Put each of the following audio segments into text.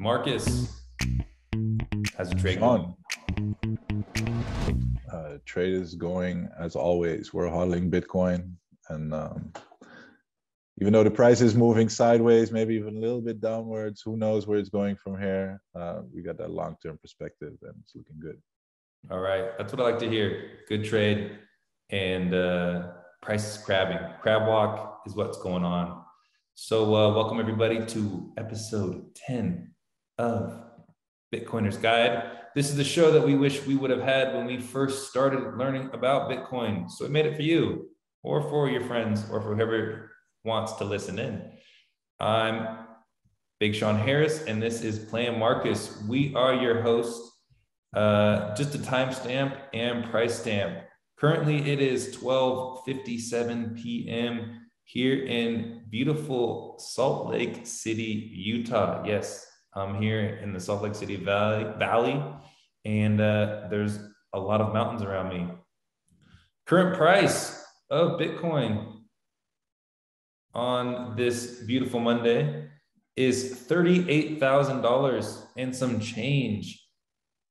Marcus, how's the trade Sean, uh, trade is going as always. We're hodling Bitcoin, and um, even though the price is moving sideways, maybe even a little bit downwards, who knows where it's going from here? Uh, we got that long-term perspective, and it's looking good. All right, that's what I like to hear. Good trade, and uh, price is crabbing. Crab walk is what's going on. So, uh, welcome everybody to episode 10 of Bitcoiner's Guide. This is the show that we wish we would have had when we first started learning about Bitcoin. So, we made it for you, or for your friends, or for whoever wants to listen in. I'm Big Sean Harris, and this is Plan Marcus. We are your hosts. Uh, just a timestamp and price stamp. Currently, it is 12:57 p.m. here in beautiful Salt Lake City, Utah. Yes, I'm here in the Salt Lake City Valley, Valley and uh, there's a lot of mountains around me. Current price of Bitcoin on this beautiful Monday is $38,000 and some change,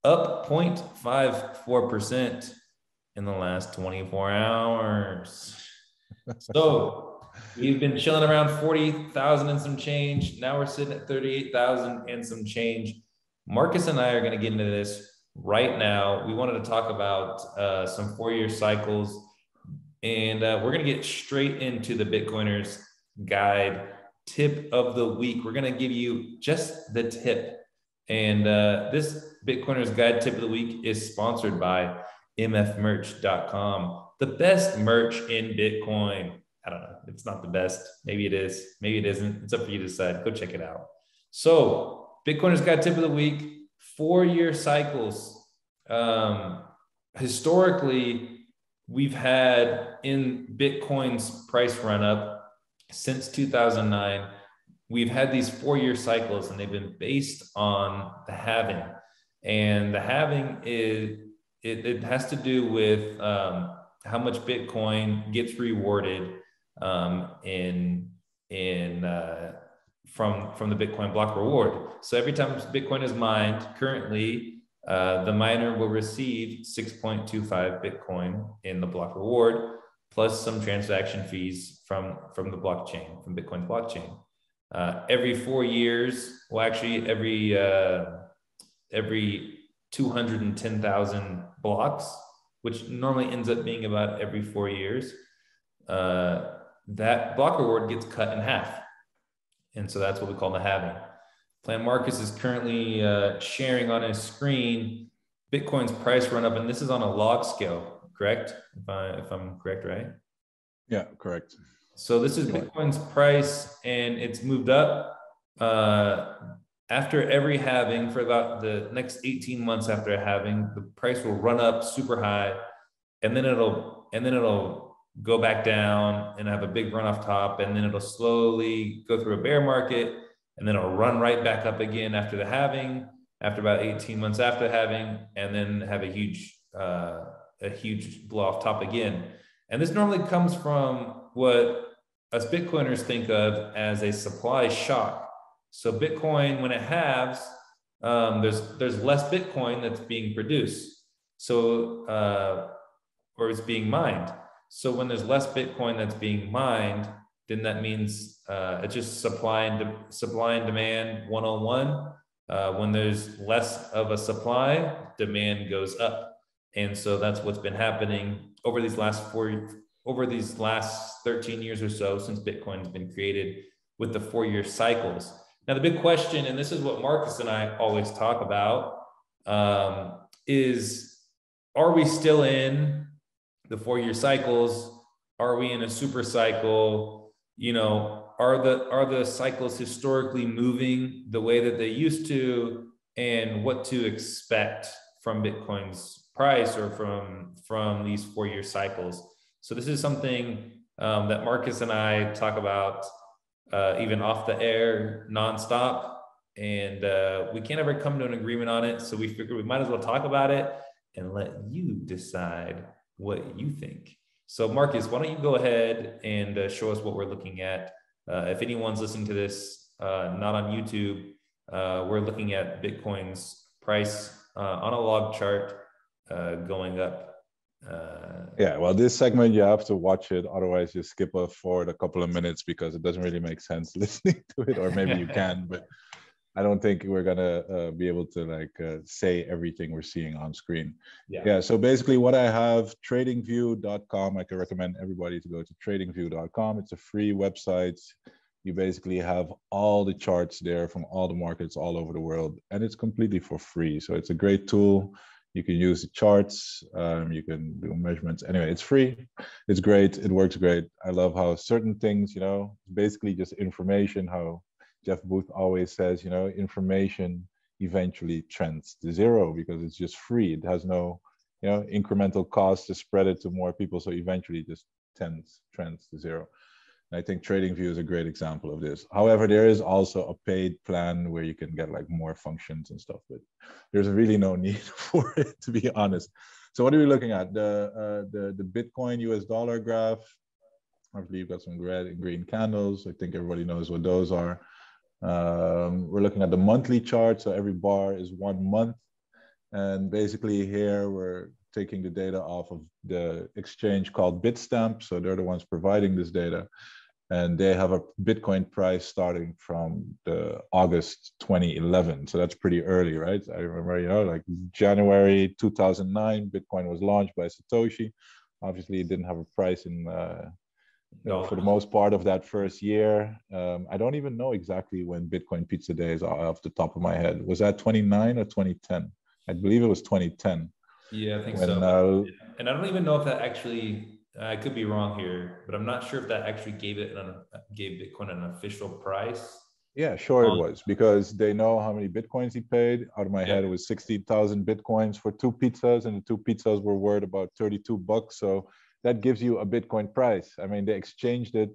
up 0.54% in the last 24 hours. so we've been chilling around 40,000 and some change. Now we're sitting at 38,000 and some change. Marcus and I are going to get into this right now. We wanted to talk about uh, some four year cycles, and uh, we're going to get straight into the Bitcoiners guide tip of the week. We're going to give you just the tip. And uh, this Bitcoiners guide tip of the week is sponsored by mfmerch.com, the best merch in Bitcoin. I don't know. It's not the best. Maybe it is. Maybe it isn't. It's up for you to decide. Go check it out. So, Bitcoiners guide tip of the week four year cycles. Um, historically, we've had in Bitcoin's price run up since 2009, we've had these four year cycles and they've been based on the halving. And the halving is, it, it has to do with um, how much Bitcoin gets rewarded um, in, in, uh, from from the Bitcoin block reward. So every time Bitcoin is mined, currently uh, the miner will receive 6.25 Bitcoin in the block reward, plus some transaction fees from from the blockchain, from Bitcoin's blockchain. Uh, every four years, well, actually every uh, every 210,000 blocks, which normally ends up being about every four years, uh, that block reward gets cut in half. And so that's what we call the halving. Plan Marcus is currently uh, sharing on his screen Bitcoin's price run up, and this is on a log scale, correct? If, I, if I'm correct, right? Yeah, correct. So this is Bitcoin's price, and it's moved up uh, after every halving for about the next 18 months after a halving. The price will run up super high, and then it'll and then it'll go back down and have a big run off top, and then it'll slowly go through a bear market, and then it'll run right back up again after the halving, after about 18 months after halving, and then have a huge uh, a huge blow off top again. And this normally comes from what us Bitcoiners think of as a supply shock. So Bitcoin, when it halves, um, there's there's less Bitcoin that's being produced. So uh, or it's being mined. So when there's less Bitcoin that's being mined, then that means uh, it's just supply and de- supply and demand 101. Uh, when there's less of a supply, demand goes up, and so that's what's been happening over these last four over these last 13 years or so since Bitcoin's been created with the four-year cycles. Now the big question, and this is what Marcus and I always talk about, um, is are we still in the four year cycles are we in a super cycle? You know are the are the cycles historically moving the way that they used to? And what to expect from bitcoin's price or from from these four year cycles? So this is something um, that marcus and i talk about uh, even off the air nonstop. And uh, we can't ever come to an agreement on it. So we figured we might as well talk about it and let you decide what you think. So, Marcus, why don't you go ahead and uh, show us what we're looking at? Uh, if anyone's listening to this uh, not on YouTube, uh, we're looking at Bitcoin's price uh, on a log chart going up. Uh, yeah, well, this segment you have to watch it, otherwise you skip forward a couple of minutes because it doesn't really make sense listening to it, or maybe you can, but I don't think we're gonna uh, be able to like uh, say everything we're seeing on screen. Yeah. Yeah. So basically, what I have TradingView.com. I can recommend everybody to go to TradingView.com. It's a free website. You basically have all the charts there from all the markets all over the world, and it's completely for free. So it's a great tool. You can use the charts. Um, you can do measurements. Anyway, it's free. It's great. It works great. I love how certain things, you know, basically just information. How Jeff Booth always says, you know, information eventually trends to zero because it's just free. It has no, you know, incremental cost to spread it to more people. So eventually just tends trends to zero. And I think TradingView is a great example of this. However, there is also a paid plan where you can get like more functions and stuff, but there's really no need for it to be honest. So what are we looking at? The uh, the the Bitcoin US dollar graph. Obviously, you've got some red and green candles. I think everybody knows what those are. Um, we're looking at the monthly chart. So every bar is one month. And basically here we're taking the data off of the exchange called Bitstamp. So they're the ones providing this data. And they have a Bitcoin price starting from the August 2011. So that's pretty early, right? I remember, you know, like January 2009, Bitcoin was launched by Satoshi. Obviously, it didn't have a price in uh, for the most part of that first year. Um, I don't even know exactly when Bitcoin Pizza Day is off the top of my head. Was that 29 or 2010? I believe it was 2010. Yeah, I think when, so. Uh, and I don't even know if that actually. I could be wrong here, but I'm not sure if that actually gave it an, gave Bitcoin an official price. Yeah, sure um, it was because they know how many bitcoins he paid. Out of my yeah. head, it was sixty thousand bitcoins for two pizzas, and the two pizzas were worth about thirty-two bucks. So that gives you a Bitcoin price. I mean, they exchanged it.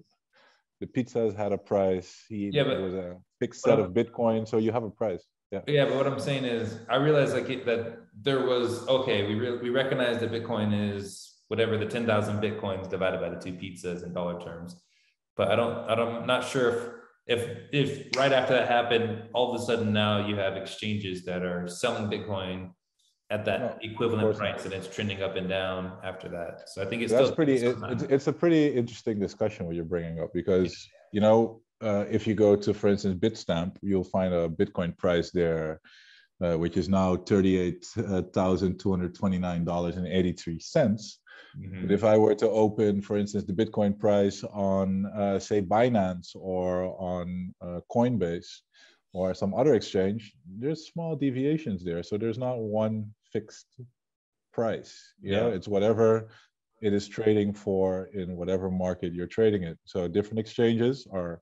The pizzas had a price. He, yeah, but, was a fixed set of Bitcoin, so you have a price. Yeah. Yeah, but what I'm saying is, I realized like it, that there was okay. We re- we recognize that Bitcoin is whatever the ten thousand bitcoins divided by the two pizzas in dollar terms. But I don't. I don't. I'm not sure if if if right after that happened, all of a sudden now you have exchanges that are selling Bitcoin at that no, equivalent price and it's trending up and down after that. So I think it's that's pretty. It, it's, it's a pretty interesting discussion what you're bringing up because you know uh, if you go to for instance Bitstamp, you'll find a Bitcoin price there. Uh, which is now $38,229.83. Mm-hmm. But if I were to open, for instance, the Bitcoin price on, uh, say, Binance or on uh, Coinbase or some other exchange, there's small deviations there. So there's not one fixed price. You yeah. know, it's whatever it is trading for in whatever market you're trading it. So different exchanges are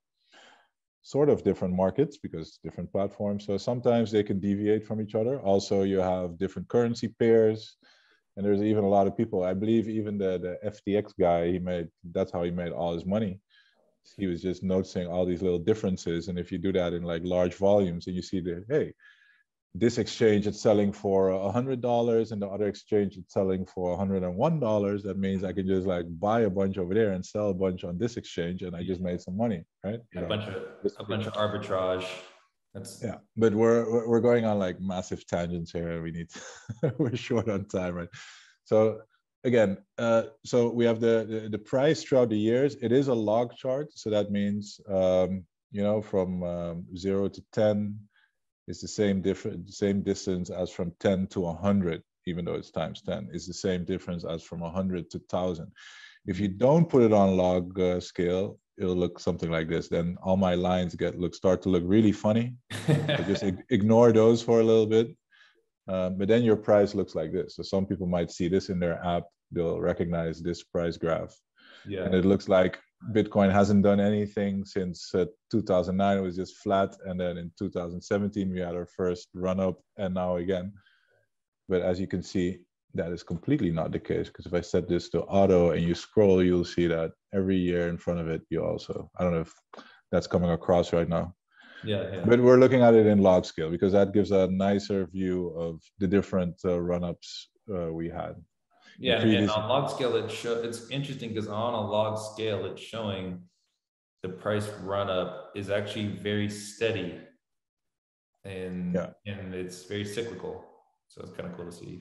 sort of different markets because different platforms. So sometimes they can deviate from each other. Also, you have different currency pairs. And there's even a lot of people. I believe even the, the FTX guy, he made that's how he made all his money. He was just noticing all these little differences. And if you do that in like large volumes and you see that, hey, this exchange it's selling for a hundred dollars and the other exchange it's selling for a hundred and one dollars. That means i can just like buy a bunch over there and sell a bunch on this exchange and i just made some money right? A bunch of a bunch of arbitrage. That's yeah but we're we're going on like massive tangents here. We need to, we're short on time right? So again uh, so we have the, the, the price throughout the years. It is a log chart. So that means um, you know from um, zero to 10 is the same different same distance as from 10 to 100 even though it's times 10 is the same difference as from 100 to 1000 if you don't put it on log uh, scale it'll look something like this. Then all my lines get look start to look really funny. So just ignore those for a little bit. Um, but then your price looks like this. So some people might see this in their app. They'll recognize this price graph. Yeah. And it looks like Bitcoin hasn't done anything since uh, 2009. It was just flat. And then in 2017, we had our first run up and now again. But as you can see, that is completely not the case because if I set this to auto and you scroll, you'll see that every year in front of it, you also, I don't know if that's coming across right now. Yeah, yeah. But we're looking at it in log scale because that gives a nicer view of the different uh, run ups uh, we had. Yeah, and on log scale, it show it's interesting because on a log scale, it's showing the price run up is actually very steady and Yeah. and it's very cyclical. So it's kind of cool to see.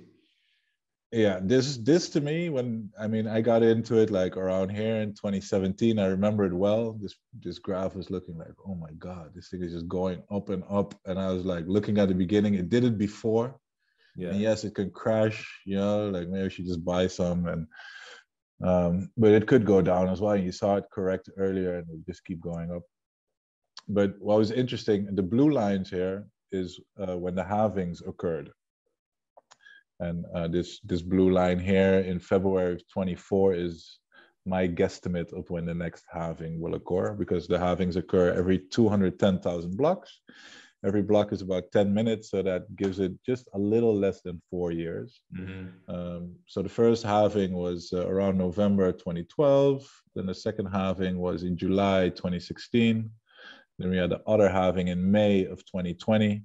yeah this this to me when i mean i got into it like around here in 2017 i remember it well this this graph was looking like oh my god this thing is just going up and up and i was like looking at the beginning it did it before Yeah. and yes it could crash you know like maybe should just buy some and um but it could go down as well you saw it correct earlier and it just keep going up but what was interesting the blue lines here is uh, when the halvings occurred and uh, this this blue line here in February of 24 is my guesstimate of when the next halving will occur because the halvings occur every 210,000 blocks. Every block is about 10 minutes, so that gives it just a little less than four years. Mhm. Um, so the first halving was uh, around November 2012. Then the second halving was in July 2016. Then we had the other halving in May of 2020,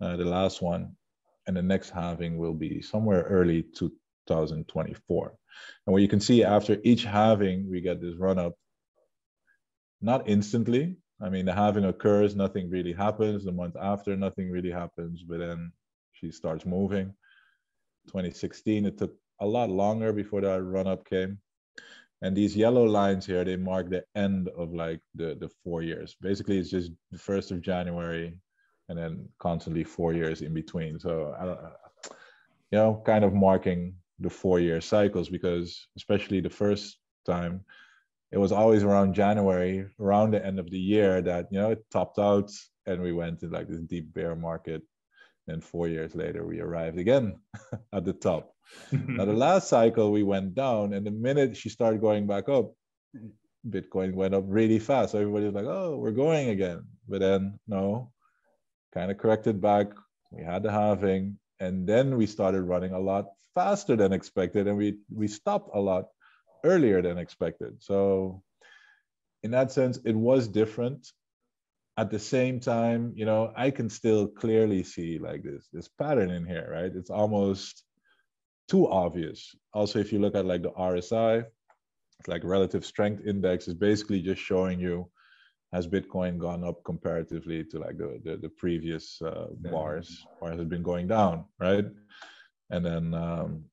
uh, the last one. And the next halving will be somewhere early 2024. And what you can see after each halving, we get this run up, not instantly. I mean, the halving occurs, nothing really happens. The month after, nothing really happens, but then she starts moving. 2016, it took a lot longer before that run up came. And these yellow lines here, they mark the end of like the, the four years. Basically, it's just the 1st of January and then constantly four years in between. So, I don't, you know, kind of marking the four year cycles because, especially the first time, it was always around January, around the end of the year, that, you know, it topped out and we went to like this deep bear market. And four years later, we arrived again at the top. Now, the last cycle, we went down, and the minute she started going back up, Bitcoin went up really fast. So everybody was like, oh, we're going again. But then, no, kind of corrected back. We had the halving, and then we started running a lot faster than expected, and we, we stopped a lot earlier than expected. So, in that sense, it was different. At the same time, you know, I can still clearly see like this this pattern in here, right? It's almost too obvious. Also, if you look at like the RSI, it's like relative strength index is basically just showing you has Bitcoin gone up comparatively to like the the, the previous uh, bars, or has it been going down, right? And then um,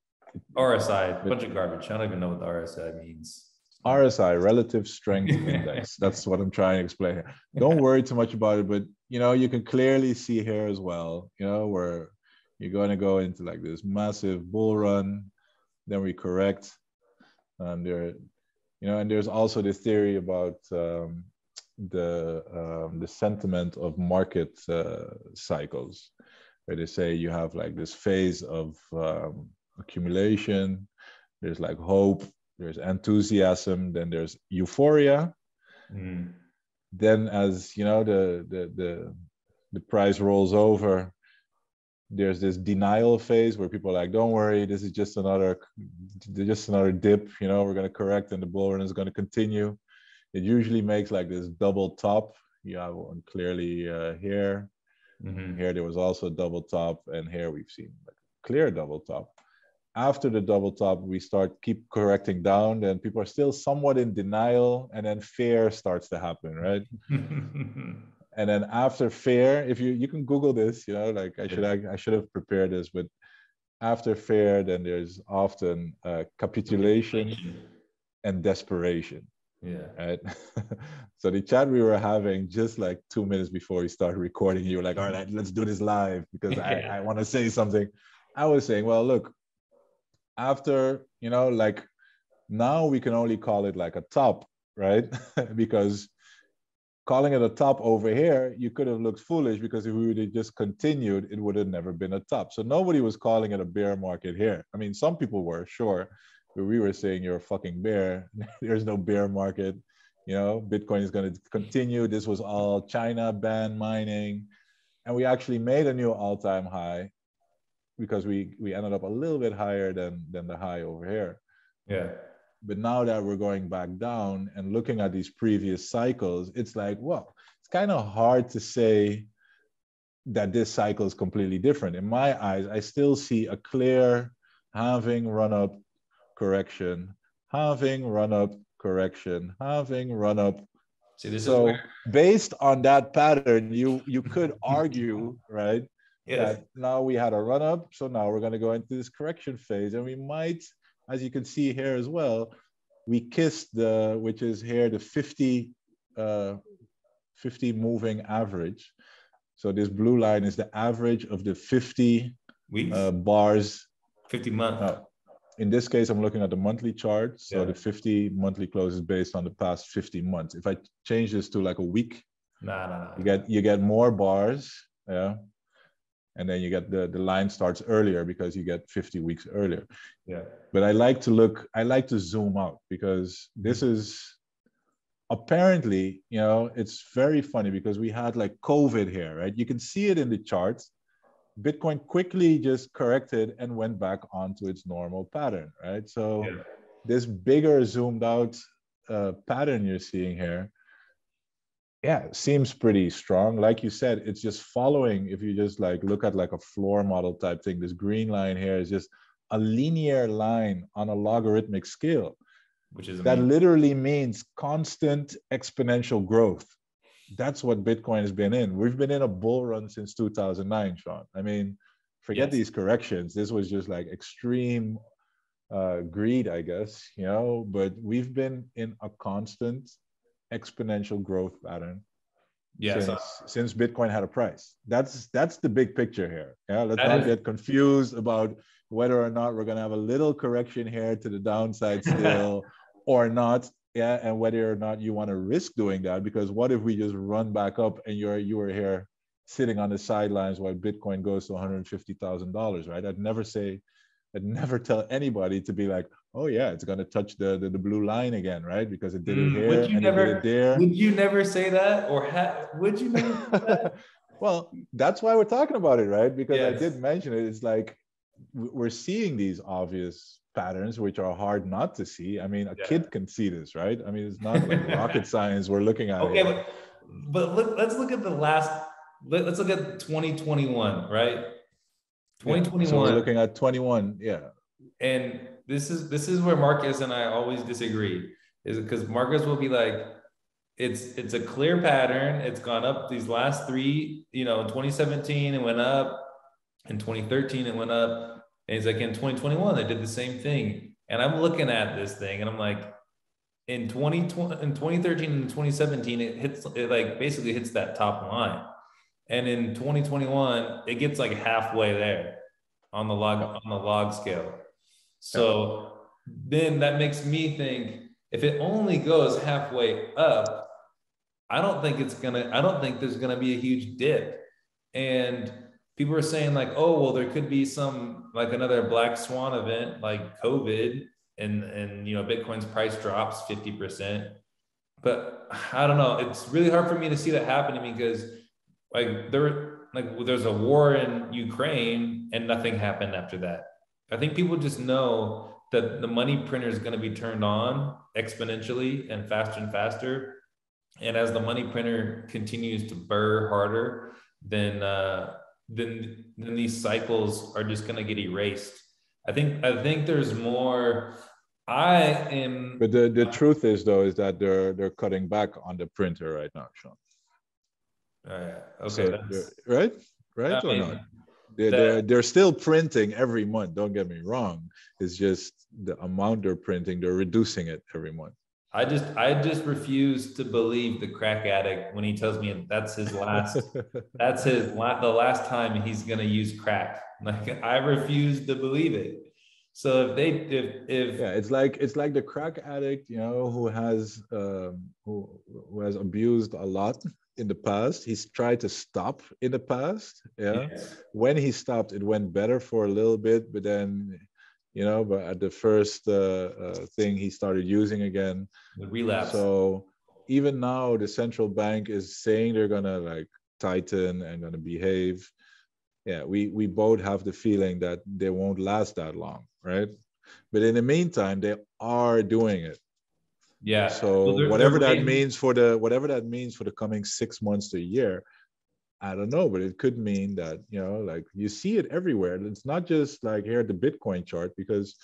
RSI, a bunch of garbage. I don't even know what the RSI means. RSI, relative strength index. That's what I'm trying to explain here. Don't worry too much about it, but you know, you can clearly see here as well, you know, where you're going to go into like this massive bull run, then we correct. And there, you know, and there's also this theory about um, the um, the sentiment of market uh, cycles, where they say you have like this phase of um, accumulation, there's like hope, there's enthusiasm, then there's euphoria. Mm. Then as you know, the the the the price rolls over, there's this denial phase where people are like, don't worry, this is just another just another dip, you know, we're gonna correct and the bull run is gonna continue. It usually makes like this double top. You have one clearly uh, here. Mhm. Here there was also a double top, and here we've seen like a clear double top. After the double top, we start keep correcting down. and people are still somewhat in denial, and then fear starts to happen, right? And then after fear, if you you can Google this, you know, like I should I, I should have prepared this, but after fear, then there's often uh, capitulation and desperation Yeah. right? so the chat we were having just like two minutes before we started recording, you were like, all right, let's do this live because I, I want to say something. I was saying, well, look, after, you know, like now we can only call it like a top, right? because calling it a top over here, you could have looked foolish because if we would have just continued, it would have never been a top. So nobody was calling it a bear market here. I mean, some people were, sure, but we were saying you're a fucking bear. There's no bear market. You know, Bitcoin is going to continue. This was all China ban mining. And we actually made a new all-time high because we we ended up a little bit higher than than the high over here. Yeah. But now that we're going back down and looking at these previous cycles, it's like, well, it's kind of hard to say that this cycle is completely different. In my eyes, I still see a clear halving run up correction, halving run up correction, halving run up See, this so is where, based on that pattern, you you could argue, right? Yes, now we had a run up. So now we're going to go into this correction phase. And we might, as you can see here as well, we kissed the, which is here, the 50, uh, 50 moving average. So this blue line is the average of the 50 weeks, uh, bars. 50 months. Uh, in this case, I'm looking at the monthly chart. So Yeah. the 50 monthly close is based on the past 50 months. If I change this to like a week, Nah, nah, nah. you get you get more bars yeah and then you get the the line starts earlier because you get 50 weeks earlier. Yeah. but i like to look i like to zoom out because this is apparently you know it's very funny because we had like covid here right? You can see it in the charts. Bitcoin quickly just corrected and went back onto its normal pattern right? So Yeah. this bigger zoomed out uh, pattern you're seeing here yeah seems pretty strong. Like you said it's just following if you just like look at like a floor model type thing this green line here is just a linear line on a logarithmic scale. Which is that amazing. literally means constant exponential growth. That's what bitcoin has been in. We've been in a bull run since 2009 sean. I mean forget Yes. these corrections. This was just like extreme uh, greed i guess you know? But we've been in a constant exponential growth pattern yeah. since, So, since bitcoin had a price. That's that's the big picture here. Yeah let's That not is- get confused about whether or not we're going to have a little correction here to the downside still or not. Yeah and whether or not you want to risk doing that because what if we just run back up and you're you were here sitting on the sidelines while bitcoin goes to $150000 right? I'd never say i'd never tell anybody to be like oh yeah it's going to touch the, the the blue line again right because it did it Mm, here would you and it never- did it there would you never say that, or ha- would you never? that? well, that's why we're talking about it, right? Because I did mention it. It's like we're seeing these obvious patterns, which are hard not to see. I mean, a Yeah. kid can see this, right? I mean, it's not like rocket science. We're looking at Okay, it. but, but look, let's look at the last. Let, us look at 2021, right? Yeah. 2021. So we're looking at 21. Yeah. and this is this is where Marcus and I always disagree. Is because Marcus will be like, it's it's a clear pattern. It's gone up these last three. You know, 2017 it went up, in 2013 it went up, and he's like in 2021 they did the same thing. And I'm looking at this thing and I'm like, in 2020 in 2013 and 2017 it hits it like basically hits that top line, and in 2021 it gets like halfway there on the log on the log scale. So then that makes me think if it only goes halfway up, I don't think it's gonna, I don't think there's gonna be a huge dip. And people are saying, like, oh, well, there could be some like another black swan event like COVID and and you know, Bitcoin's price drops 50%. But I don't know. It's really hard for me to see that happening because like there like there's a war in Ukraine and nothing happened after that. I think people just know that the money printer is going to be turned on exponentially and faster and faster. And as the money printer continues to burr harder, then uh, then then these cycles are just going to get erased. I think I think there's more. I am. But the, the truth is, though, is that they're they're cutting back on the printer right now, Sean. Uh, okay, So right? Right or not? They're, they're, they're still printing every month. Don't get me wrong. It's just the amount they're printing, they're reducing it every month. I just I just refuse to believe the crack addict when he tells me that's his last that's his la- the last time he's gonna use crack. Like I refuse to believe it. So if they if if yeah, it's like it's like the crack addict, you know, who has um, who who has abused a lot in the past. He's tried to stop in the past. Yeah. Yes. When he stopped, it went better for a little bit, but then, you know, but at the first uh, uh, thing he started using again, the relapse. So even now, the central bank is saying they're gonna like tighten and gonna behave. Yeah, we we both have the feeling that they won't last that long, right? But in the meantime, they are doing it. Yeah. So Well, they're- whatever that means for the whatever that means for the coming six months to a year, I don't know, but it could mean that you know, like you see it everywhere. It's not just like here at the Bitcoin chart because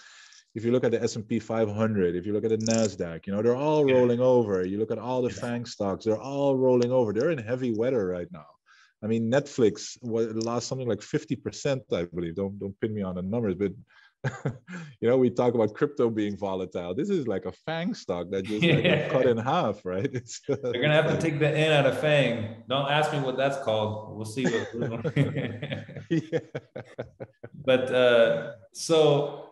if you look at the S&P 500, if you look at the Nasdaq, you know, they're all rolling over. You look at all the FANG stocks, they're all rolling over. They're in heavy weather right now. I mean, Netflix lost something like 50%, I believe. Don't don't pin me on the numbers, but you know, we talk about crypto being volatile. This is like a FANG stock that just like yeah. cut in half, right? It's, They're gonna have to take the N out of FANG. Don't ask me what that's called. We'll see what. yeah. But uh, so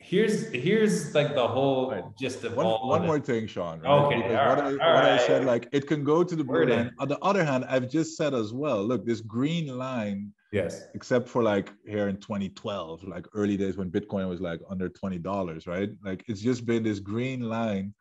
here's here's like the whole right. gist of one, all one more thing sean right? okay because what, I, what right. I said like it can go to the blue line on the other hand i've just said as well look this green line yes except for like here in 2012 like early days when bitcoin was like under $20 right like it's just been this green line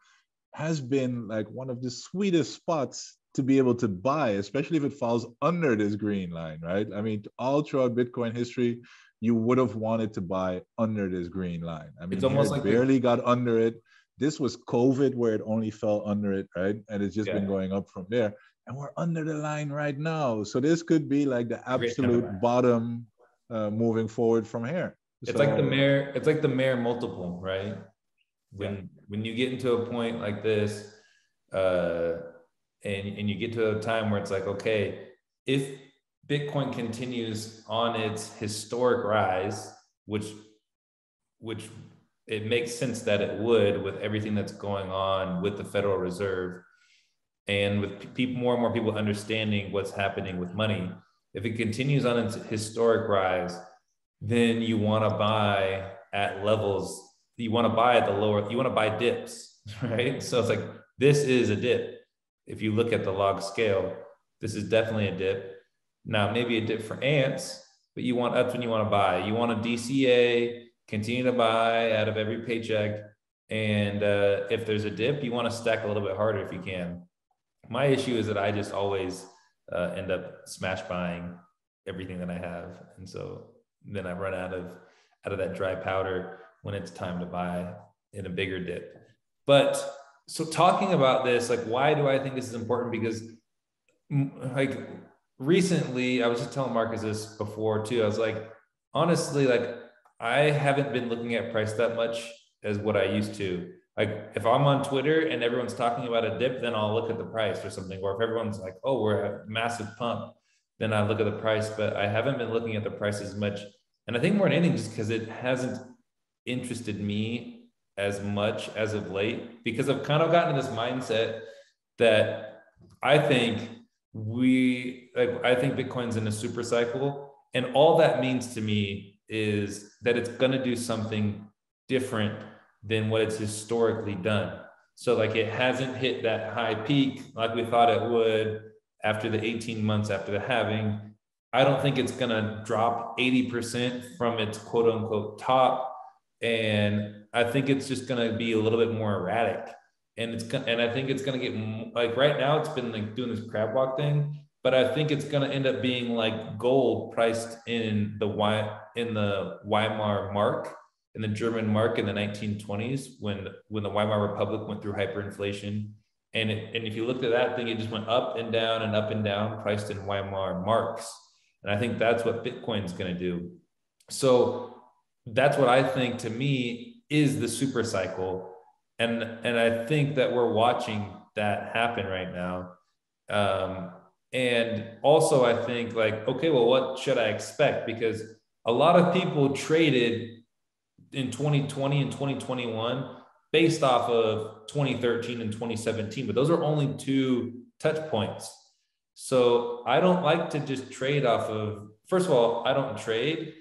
has been like one of the sweetest spots to be able to buy especially if it falls under this green line right i mean all throughout bitcoin history you would have wanted to buy under this green line. I mean, it's almost like barely the- got under it. This was COVID where it only fell under it, right? And it's just yeah. been going up from there. And we're under the line right now. So this could be like the absolute bottom uh, moving forward from here. It's so, like the Mayer, it's like the Mayer multiple, right? When yeah. when you get into a point like this, uh, and and you get to a time where it's like, okay, if Bitcoin continues on its historic rise, which which it makes sense that it would with everything that's going on with the Federal Reserve and with people more and more people understanding what's happening with money. If it continues on its historic rise, then you want to buy at levels you want to buy at the lower you want to buy dips, right? So it's like this is a dip. If you look at the log scale, this is definitely a dip now, maybe a dip for ants, but you want that's when you want to buy. You want a DCA, continue to buy out of every paycheck. And uh, if there's a dip, you want to stack a little bit harder if you can. My issue is that I just always uh, end up smash buying everything that I have, and so then I run out of out of that dry powder when it's time to buy in a bigger dip. But so talking about this, like, why do I think this is important? Because like recently, I was just telling Marcus this before too. I was like, honestly, like I haven't been looking at price that much as what I used to. Like if I'm on Twitter and everyone's talking about a dip, then I'll look at the price or something. Or if everyone's like, oh, we're at a massive pump, then I look at the price. But I haven't been looking at the price as much. And I think more than anything, just because it hasn't interested me as much as of late, because I've kind of gotten this mindset that I think we like i think bitcoin's in a super cycle and all that means to me is that it's going to do something different than what it's historically done. So like it hasn't hit that high peak like we thought it would after the 18 months after the halving. I don't think it's going to drop 80% from its quote unquote top. And i think it's just going to be a little bit more erratic. And it's and I think it's gonna get like right now it's been like doing this crab walk thing, but I think it's gonna end up being like gold priced in the in the Weimar mark in the German mark in the 1920s when when the Weimar Republic went through hyperinflation. And it, and if you looked at that thing, it just went up and down and up and down, priced in Weimar marks. And I think that's what Bitcoin's going to do. So that's what I think to me is the super cycle and and I think that we're watching that happen right now. Um, and also, I think like, okay, well, what should I expect? Because a lot of people traded in 2020 and 2021 based off of 2013 and 2017, but those are only two touch points. So I don't like to just trade off of. First of all, I don't trade.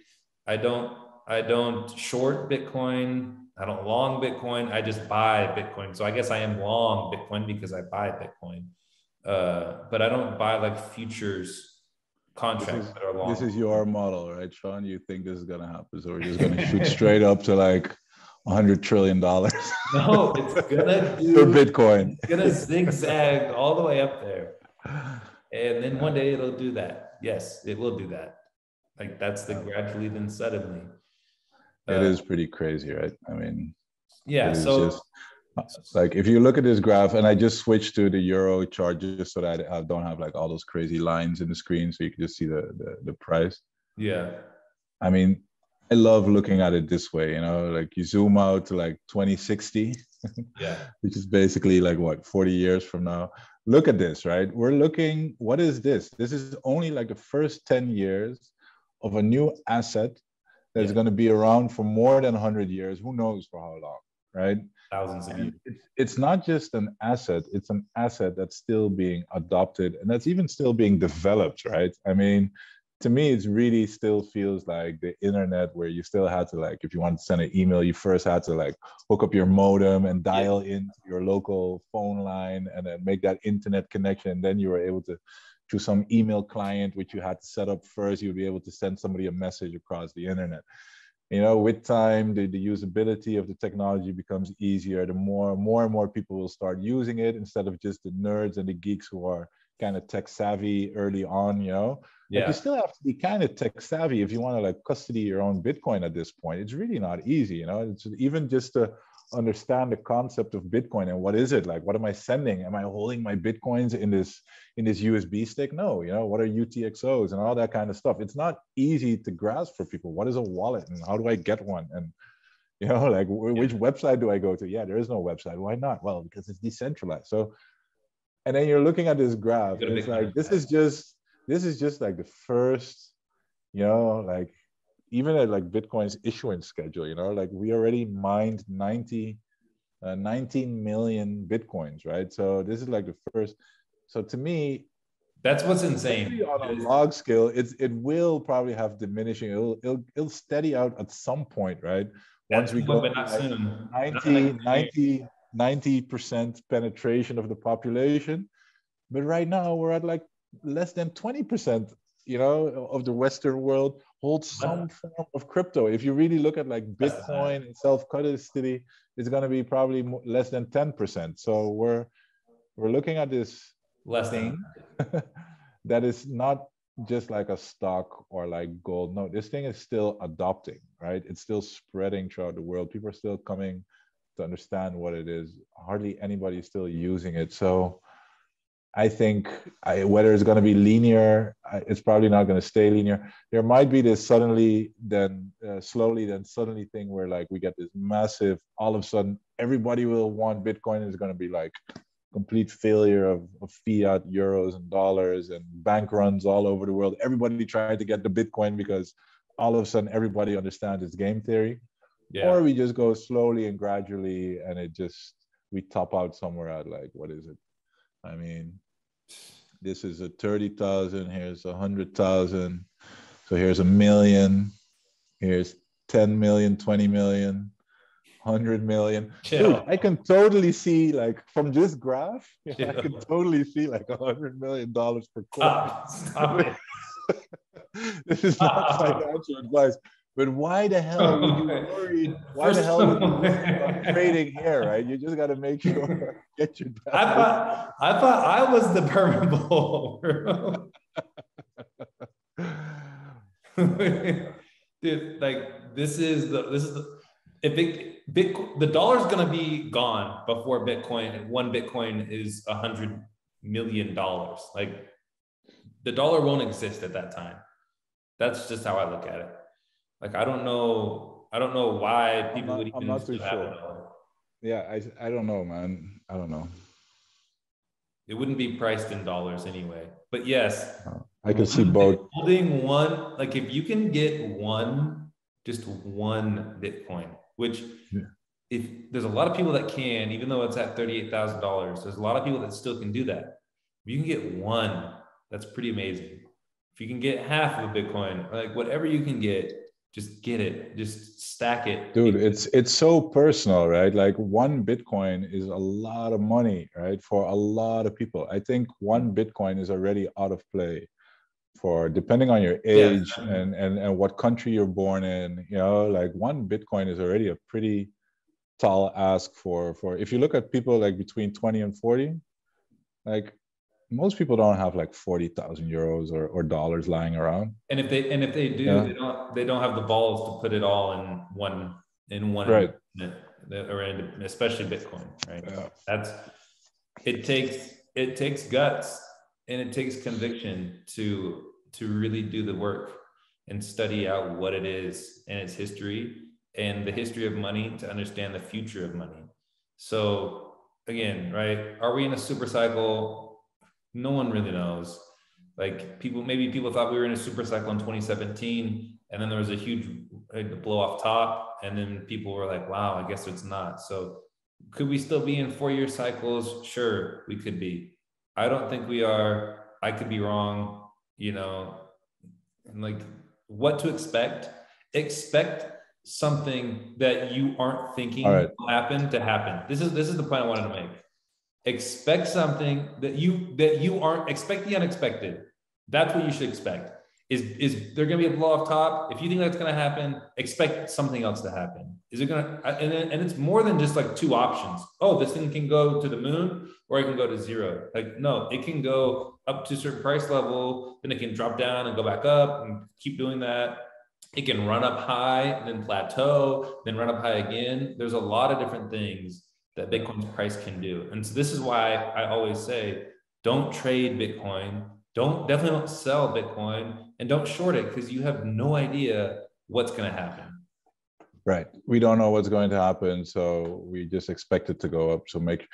I don't. I don't short Bitcoin. I don't long Bitcoin. I just buy Bitcoin. So I guess I am long Bitcoin because I buy Bitcoin. Uh, but I don't buy like futures contracts is, that are long. This is your model, right, Sean? You think this is gonna happen? So we're just gonna shoot straight up to like hundred trillion dollars. no, it's gonna do for Bitcoin. It's gonna zigzag all the way up there. And then one day it'll do that. Yes, it will do that. Like that's the gradually then suddenly. It is pretty crazy, right? I mean, yeah. So, just, uh, like, if you look at this graph, and I just switched to the euro chart just so that I don't have like all those crazy lines in the screen, so you can just see the the, the price. Yeah. I mean, I love looking at it this way, you know, like you zoom out to like 2060, Yeah. which is basically like what 40 years from now. Look at this, right? We're looking, what is this? This is only like the first 10 years of a new asset that's Yeah. going to be around for more than 100 years. Who knows for how long, right? Thousands of years. It's, it's not just an asset, it's an asset that's still being adopted and that's even still being developed, right? I mean, to me, it's really still feels like the internet where you still had to like, if you want to send an email, you first had to like hook up your modem and dial into your local phone line and then make that internet connection. And then you were able to, through some email client, which you had to set up first, you'd be able to send somebody a message across the internet you know with time the, the usability of the technology becomes easier the more more and more people will start using it instead of just the nerds and the geeks who are kind of tech savvy early on you know? Like, you still have to be kind of tech savvy if you want to like custody your own bitcoin at this point. It's really not easy you know? It's even just to understand the concept of bitcoin and what is it? Like what am i sending? Am i holding my bitcoins in this in this usb stick no you know what are utxos and all that kind of stuff? It's not easy to grasp for people. What is a wallet and how do i get one? And you know like wh- which website do i go to? Yeah there is no website. Why not? Well because it's decentralized. So and then you're looking at this graph and it's like this is just this is just like the first you know like even at like bitcoin's issuance schedule you know like we already mined 90 uh, 19 million bitcoins right? So this is like the first so to me That's what's insane. on a log scale it's it will probably have diminishing it'll it'll, it'll steady out at some point right? Once we go but not to, like, soon. 90 90 90% penetration of the population. But right now we're at like less than 20% you know of the western world holds some form of crypto if you really look at like bitcoin and self-custody it's going to be probably mo- less than 10% so we're we're looking at this less thing that is not just like a stock or like gold. No, this thing is still adopting, right? It's still spreading throughout the world. People are still coming to understand what it is. Hardly anybody is still using it. So I think I, whether it's going to be linear, it's probably not going to stay linear. There might be this suddenly, then uh, slowly, then suddenly thing where like we get this massive, all of a sudden, everybody will want Bitcoin. Is going to be like complete failure of, of fiat euros and dollars and bank runs all over the world. Everybody tried to get the Bitcoin because all of a sudden everybody understands it's game theory. Yeah. Or we just go slowly and gradually and it just we top out somewhere at like what is it? I mean, this is a 30,000, here's a hundred thousand. So here's a million, here's 10 million, 20 million, 100 million. Dude, I can totally see like from this graph, I can totally see like a hundred million dollars per coin. Stop. Stop it. this is not financial advice, but why oh, the hell would you worry? Why the hell would you worry about trading here, right? You just got to make sure get your. I thought I thought I was the permanent bull. Dude, like this is the this is the if it Bitcoin the dollar's gonna be gone before Bitcoin one Bitcoin is a hundred million dollars. Like the dollar won't exist at that time. That's just how I look at it. Like I don't know, I don't know why people not- would I'm even not too still have a sure. yeah, I I don't know, man. I don't know. It wouldn't be priced in dollars anyway. But yes, I can see both. Holding one, like if you can get one, just one Bitcoin, which Yeah. if there's a lot of people that can, even though it's at thirty-eight thousand dollars, there's a lot of people that still can do that. If you can get one, that's pretty amazing. If you can get half of a Bitcoin, like whatever you can get, just get it, just stack it. dude it's it's so personal right like one bitcoin is a lot of money right for a lot of people i think one bitcoin is already out of play for depending on your Yeah. age and and and what country you're born in you know like one bitcoin is already a pretty tall ask for for if you look at people like between 20 and 40 like most people don't have like 40,000 euros or, or dollars lying around And if they and if they do, Yeah. they don't they don't have the balls to put it all in one in one Right. or in especially Bitcoin, right? Yeah. That's it takes it takes guts and it takes conviction to to really do the work. and study out what it is and its history and the history of money to understand the future of money. So again, right? Are we in a super cycle? No one really knows. Like people, maybe people thought we were in a super cycle in 2017, and then there was a huge blow off top, and then people were like, "Wow, I guess it's not." So, could we still be in four year cycles? Sure, we could be. I don't think we are. I could be wrong. You know, and like what to expect. Expect something that you aren't thinking right. will happen to happen. This is this is the point I wanted to make. Expect something that you that you aren't expect the unexpected. That's what you should expect. Is is there going to be a blow off top? If you think that's going to happen, expect something else to happen. Is it going to? And and it's more than just like two options. Oh, this thing can go to the moon, or it can go to zero. Like no, it can go up to a certain price level, then it can drop down and go back up, and keep doing that it can run up high, then plateau, then run up high again. There's a lot of different things that Bitcoin's price can do. And so this is why I always say, don't trade Bitcoin. Don't definitely don't sell Bitcoin and don't short it because you have no idea what's going to happen. Right. We don't know what's going to happen. So we just expect it to go up. So make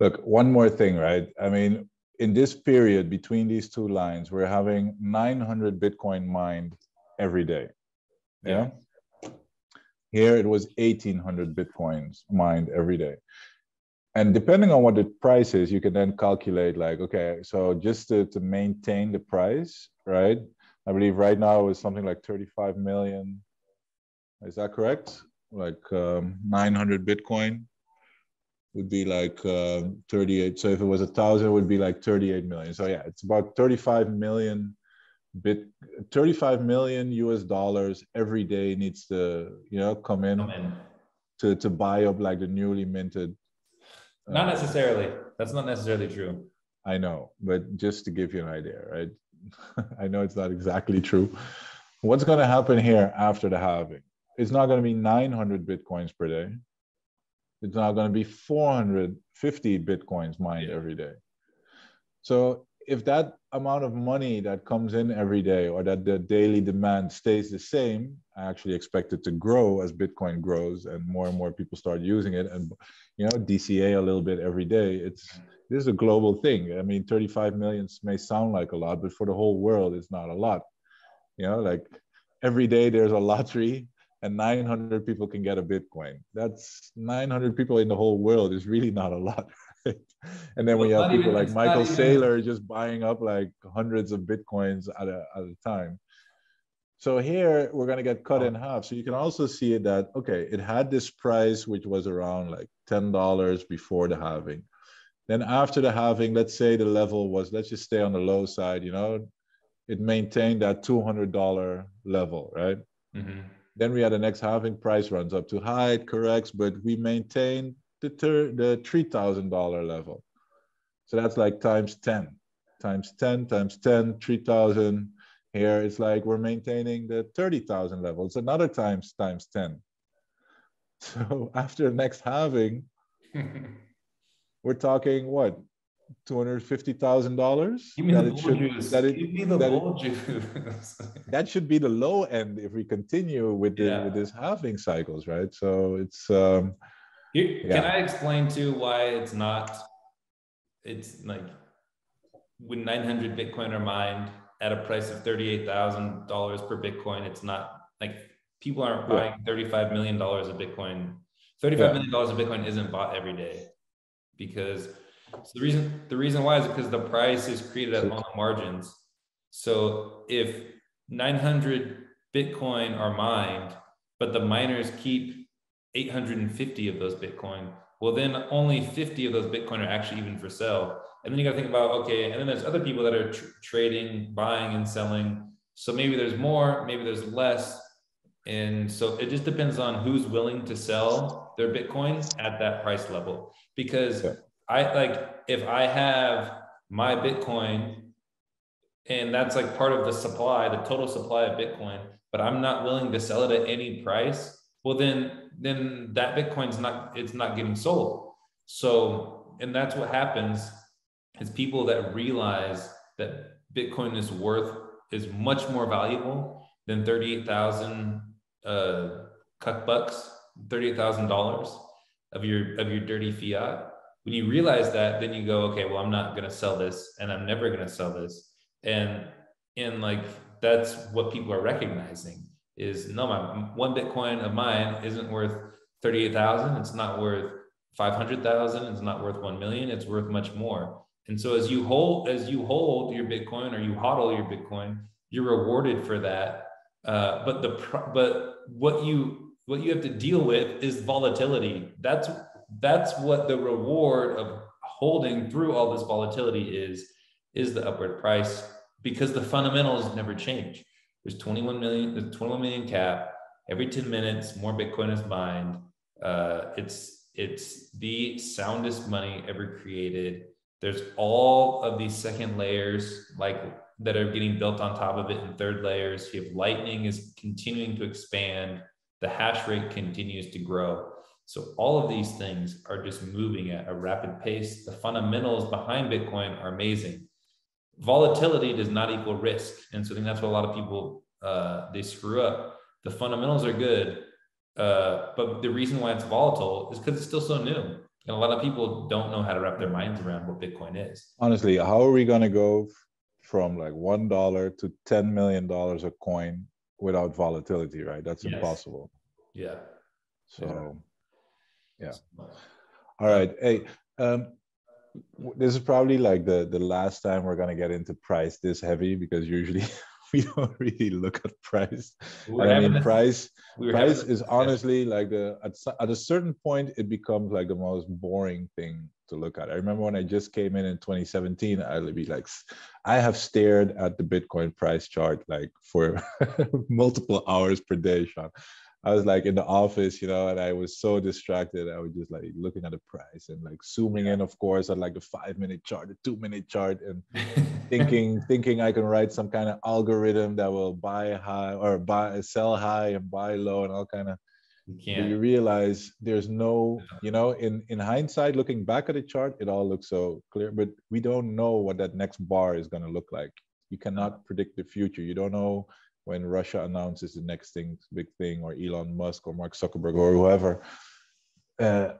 look, one more thing, right? I mean, in this period between these two lines, we're having 900 Bitcoin mined every day. Yeah. Here it was 1800 Bitcoins mined every day. And depending on what the price is, you can then calculate like, okay, so just to, to maintain the price, right? I believe right now is something like 35 million. Is that correct? Like um, 900 Bitcoin would be like uh, 38. So if it was a thousand, it would be like 38 million. So yeah, it's about 35 million bit 35 million us dollars every day needs to you know come in, come in. to to buy up like the newly minted uh, not necessarily. That's not necessarily true. I know but just to give you an idea right? I know it's not exactly true. What's going to happen here after the halving? It's not going to be 900 bitcoins per day. It's not going to be 450 bitcoins mined yeah. every day. So if that amount of money that comes in every day or that the daily demand stays the same, I actually expect it to grow as Bitcoin grows and more and more people start using it and you know DCA a little bit every day. It's this is a global thing. I mean, 35 million may sound like a lot, but for the whole world, it's not a lot. You know, like every day there's a lottery and 900 people can get a Bitcoin. That's 900 people in the whole world is really not a lot. and then well, we have people even, like Michael Saylor even... just buying up like hundreds of bitcoins at a, at a time. So here we're going to get cut in half. So you can also see that, okay, it had this price, which was around like $10 before the halving. Then after the halving, let's say the level was, let's just stay on the low side, you know, it maintained that $200 level, right? Mm-hmm. Then we had the next halving price runs up to high, it corrects, but we maintain the, ter- the $3,000 level. So that's like times 10, times 10, times 10, 3,000. Here it's like we're maintaining the 30,000 level. It's another times times 10. So after the next halving, we're talking what? Two hundred fifty thousand dollars. That it should that it, Give me the that, it, that should be the low end if we continue with the, yeah. with this halving cycles, right? So it's um, here, yeah. Can I explain to why it's not? It's like when 900 Bitcoin are mined at a price of $38,000 per Bitcoin, it's not like people aren't buying $35 million of Bitcoin. $35 yeah. million of Bitcoin isn't bought every day because so the reason the reason why is because the price is created at long margins. So if 900 Bitcoin are mined, but the miners keep 850 of those Bitcoin. Well, then only 50 of those Bitcoin are actually even for sale. And then you got to think about, okay, and then there's other people that are tr- trading, buying and selling. So maybe there's more, maybe there's less. And so it just depends on who's willing to sell their Bitcoin at that price level. Because yeah. I like, if I have my Bitcoin and that's like part of the supply, the total supply of Bitcoin, but I'm not willing to sell it at any price, well, then then that Bitcoin's not it's not getting sold. So, and that's what happens is people that realize that Bitcoin is worth is much more valuable than 38,000 uh, cuck bucks, $38,000 of your, of your dirty fiat. When you realize that, then you go, okay, well, I'm not going to sell this and I'm never going to sell this. And, and like, that's what people are recognizing is no, my one Bitcoin of mine isn't worth 38,000. It's not worth 500,000. It's not worth 1 million. It's worth much more. And so as you hold, as you hold your Bitcoin or you hodl your Bitcoin, you're rewarded for that. Uh, but the, but what you, what you have to deal with is volatility. That's, that's what the reward of holding through all this volatility is, is the upward price because the fundamentals never change. There's 21 million, there's 21 million cap. Every 10 minutes, more Bitcoin is mined. Uh, it's it's the soundest money ever created. There's all of these second layers like that are getting built on top of it in third layers. You have Lightning is continuing to expand. The hash rate continues to grow. So all of these things are just moving at a rapid pace. The fundamentals behind Bitcoin are amazing volatility does not equal risk. And so I think that's what a lot of people uh, they screw up. The fundamentals are good, uh, but the reason why it's volatile is because it's still so new. And a lot of people don't know how to wrap their minds around what Bitcoin is. Honestly, how are we going to go from like one dollar to ten million dollars a coin without volatility? Right? That's yes. impossible. Yeah. So, yeah. yeah. All right. Hey, um, this is probably like the the last time we're gonna get into price this heavy because usually we don't really look at price. I mean, price we price is honestly like the at, at a certain point it becomes like the most boring thing to look at. I remember when I just came in in 2017, I'd be like, I have stared at the Bitcoin price chart like for multiple hours per day, Sean. I was like in the office, you know, and I was so distracted. I was just like looking at the price and like zooming in, of course, at like a five minute chart, a two minute chart, and thinking thinking I can write some kind of algorithm that will buy high or buy sell high and buy low and all kind of. You, you realize there's no, you know, in in hindsight, looking back at the chart, it all looks so clear, but we don't know what that next bar is going to look like. You cannot predict the future. You don't know when Russia announces the next thing, big thing, or Elon Musk or Mark Zuckerberg or whoever. Uh,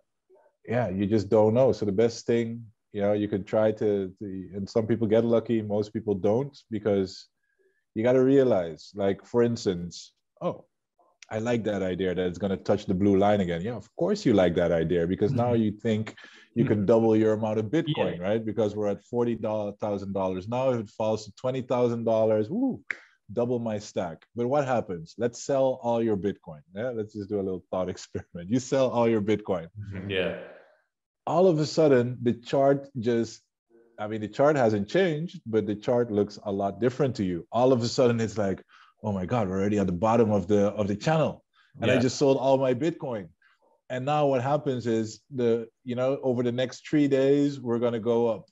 yeah, you just don't know. So the best thing, you know, you could try to, to and some people get lucky, most people don't, because you got to realize, like for instance, oh, I like that idea that it's going to touch the blue line again. Yeah, of course you like that idea because now mm-hmm. you think you can double your amount of Bitcoin, yeah. right? Because we're at forty thousand dollars now. If it falls to twenty thousand dollars, woo, double my stack. But what happens? Let's sell all your Bitcoin. Yeah, let's just do a little thought experiment. You sell all your Bitcoin. Mm-hmm. Yeah. All of a sudden, the chart just, I mean, the chart hasn't changed, but the chart looks a lot different to you. All of a sudden, it's like, oh my God, we're already at the bottom of the of the channel. And yeah. I just sold all my Bitcoin. And now what happens is the, you know, over the next three days, we're gonna go up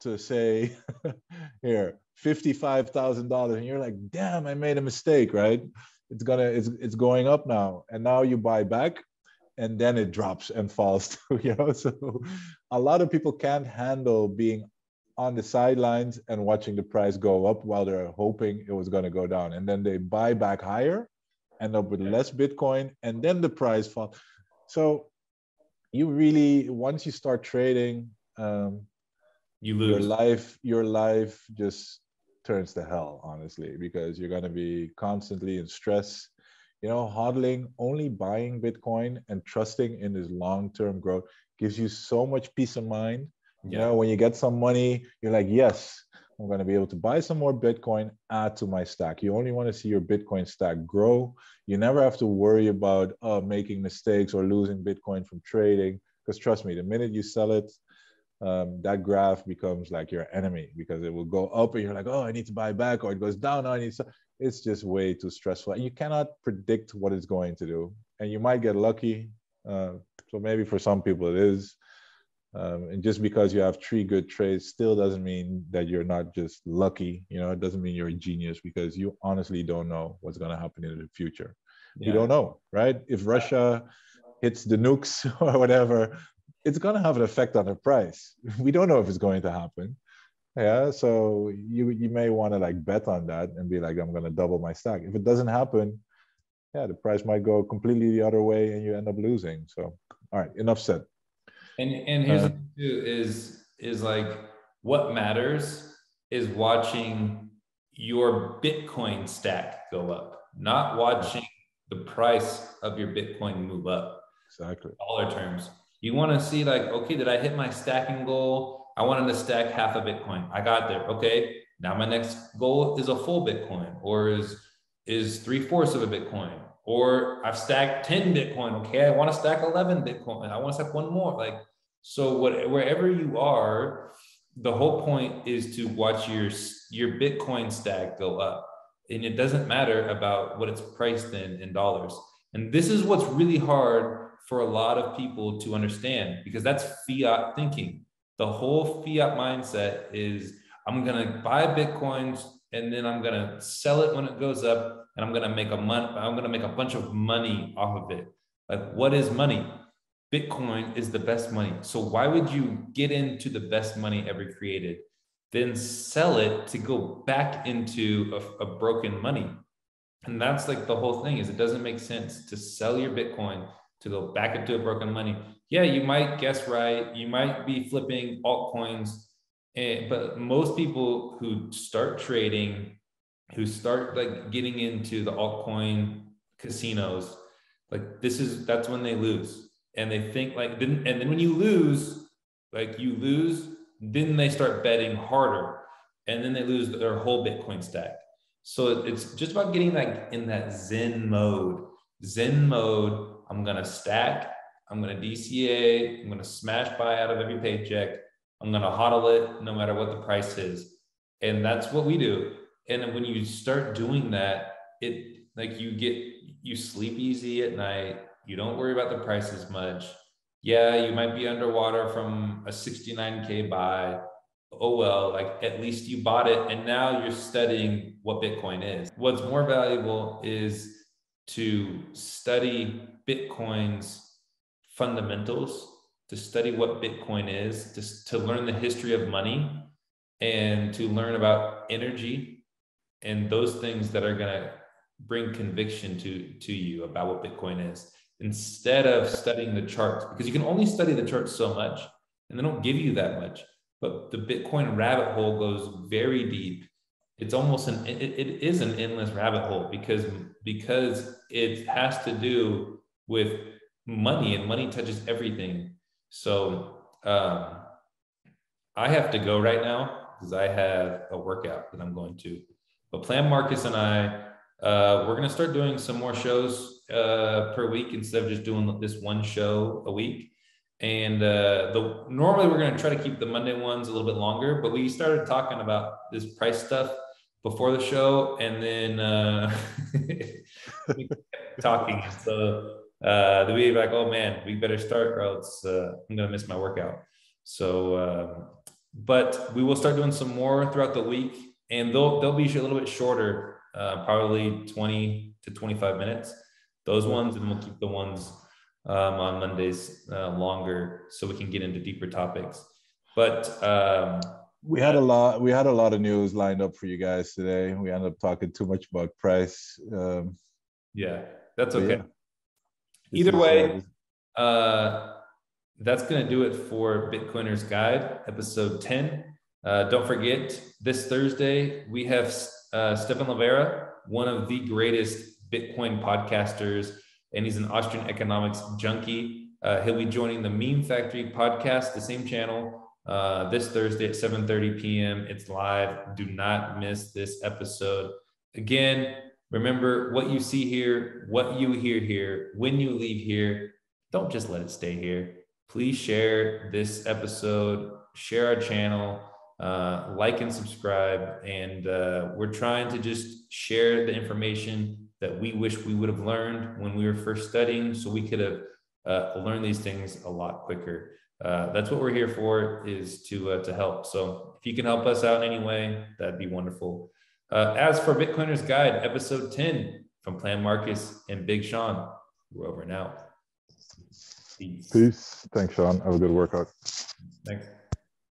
to say here $55,000 and you're like, damn, I made a mistake, right? It's gonna, it's, it's going up now. And now you buy back and then it drops and falls too, you know? So a lot of people can't handle being on the sidelines and watching the price go up while they're hoping it was gonna go down. And then they buy back higher, end up with less Bitcoin, and then the price falls. So you really, once you start trading, um, you lose. your life your life just turns to hell honestly because you're going to be constantly in stress you know hodling only buying bitcoin and trusting in this long-term growth gives you so much peace of mind. Yeah. you know when you get some money you're like yes i'm going to be able to buy some more bitcoin add to my stack. You only want to see your bitcoin stack grow. You never have to worry about uh, making mistakes or losing bitcoin from trading because trust me the minute you sell it um, that graph becomes like your enemy because it will go up and you're like, oh, I need to buy back, or it goes down. Oh, I need to. It's just way too stressful, and you cannot predict what it's going to do. And you might get lucky. Uh, so maybe for some people it is. Um, and just because you have three good trades still doesn't mean that you're not just lucky. You know, it doesn't mean you're a genius because you honestly don't know what's going to happen in the future. Yeah. You don't know, right? If Russia hits the nukes or whatever, it's going to have an effect on the price. We don't know if it's going to happen. Yeah, so you you may want to like bet on that and be like, I'm gonna double my stack. If it doesn't happen, yeah, the price might go completely the other way and you end up losing. So, all right, enough said. And and here's uh, the thing too is is like what matters is watching your Bitcoin stack go up, not watching the price of your Bitcoin move up. Exactly. Dollar terms. You want to see like, okay, did I hit my stacking goal? I wanted to stack half a Bitcoin. I got there. Okay. Now my next goal is a full Bitcoin or is is three fourths of a Bitcoin. Or I've stacked 10 Bitcoin. Okay. I want to stack 11 Bitcoin. I want to stack one more. Like, so what, wherever you are, the whole point is to watch your, your Bitcoin stack go up. And it doesn't matter about what it's priced in in dollars. And this is what's really hard for a lot of people to understand because that's fiat thinking. The whole fiat mindset is I'm going to buy Bitcoins and then I'm going to sell it when it goes up and I'm going to make a month I'm going to make a bunch of money off of it. Like what is money? Bitcoin is the best money. So why would you get into the best money ever created, then sell it to go back into a, a broken money? And that's like the whole thing is it doesn't make sense to sell your Bitcoin to go back into a broken money. Yeah, you might guess right. You might be flipping altcoins, and, but most people who start trading, who start like getting into the altcoin casinos, like this is that's when they lose and they think like then and then when you lose like you lose then they start betting harder and then they lose their whole bitcoin stack so it's just about getting like in that zen mode zen mode i'm going to stack i'm going to dca i'm going to smash buy out of every paycheck i'm going to hodl it no matter what the price is and that's what we do and when you start doing that it like you get you sleep easy at night you don't worry about the price as much. Yeah, you might be underwater from a 69K buy. Oh, well, like at least you bought it and now you're studying what Bitcoin is. What's more valuable is to study Bitcoin's fundamentals, to study what Bitcoin is, to, to learn the history of money, and to learn about energy and those things that are going to bring conviction to, to you about what Bitcoin is instead of studying the charts. Because you can only study the charts so much and they don't give you that much but the bitcoin rabbit hole goes very deep. It's almost an it, it is an endless rabbit hole because because it has to do with money and money touches everything so um, i have to go right now because i have a workout that i'm going to but plan marcus and i uh, we're going to start doing some more shows uh, per week instead of just doing this one show a week. And uh, the normally we're going to try to keep the Monday ones a little bit longer, but we started talking about this price stuff before the show, and then uh, talking. So uh, the we like, oh man, we better start, or else uh, I'm to miss my workout. So, uh, but we will start doing some more throughout the week, and they'll they'll be a little bit shorter uh, probably 20 to 25 minutes. Those ones, and we'll keep the ones um, on Mondays uh, longer so we can get into deeper topics. But um, we had a lot. We had a lot of news lined up for you guys today. We ended up talking too much about price. Um, yeah, that's okay. Yeah. Either way, uh, that's going to do it for Bitcoiners Guide, episode 10. Uh, don't forget, this Thursday, we have uh, Stephan Livera, one of the greatest Bitcoin podcasters, and he's an Austrian economics junkie. Uh, he'll be joining the Meme Factory podcast, the same channel, uh, this Thursday at 7:30 p.m. It's live. Do not miss this episode. Again, remember what you see here, what you hear here, when you leave here. Don't just let it stay here. Please share this episode, share our channel uh, like and subscribe. And uh, we're trying to just share the information that we wish we would have learned when we were first studying so we could have uh, learned these things a lot quicker. Uh, that's what we're here for is to uh, to help. So if you can help us out in any way, that'd be wonderful. Uh, as for Bitcoiners Guide, episode 10 from Plan Marcus and Big Sean, we're over now. Peace. Peace. Thanks, Sean. Have a good workout. Thanks.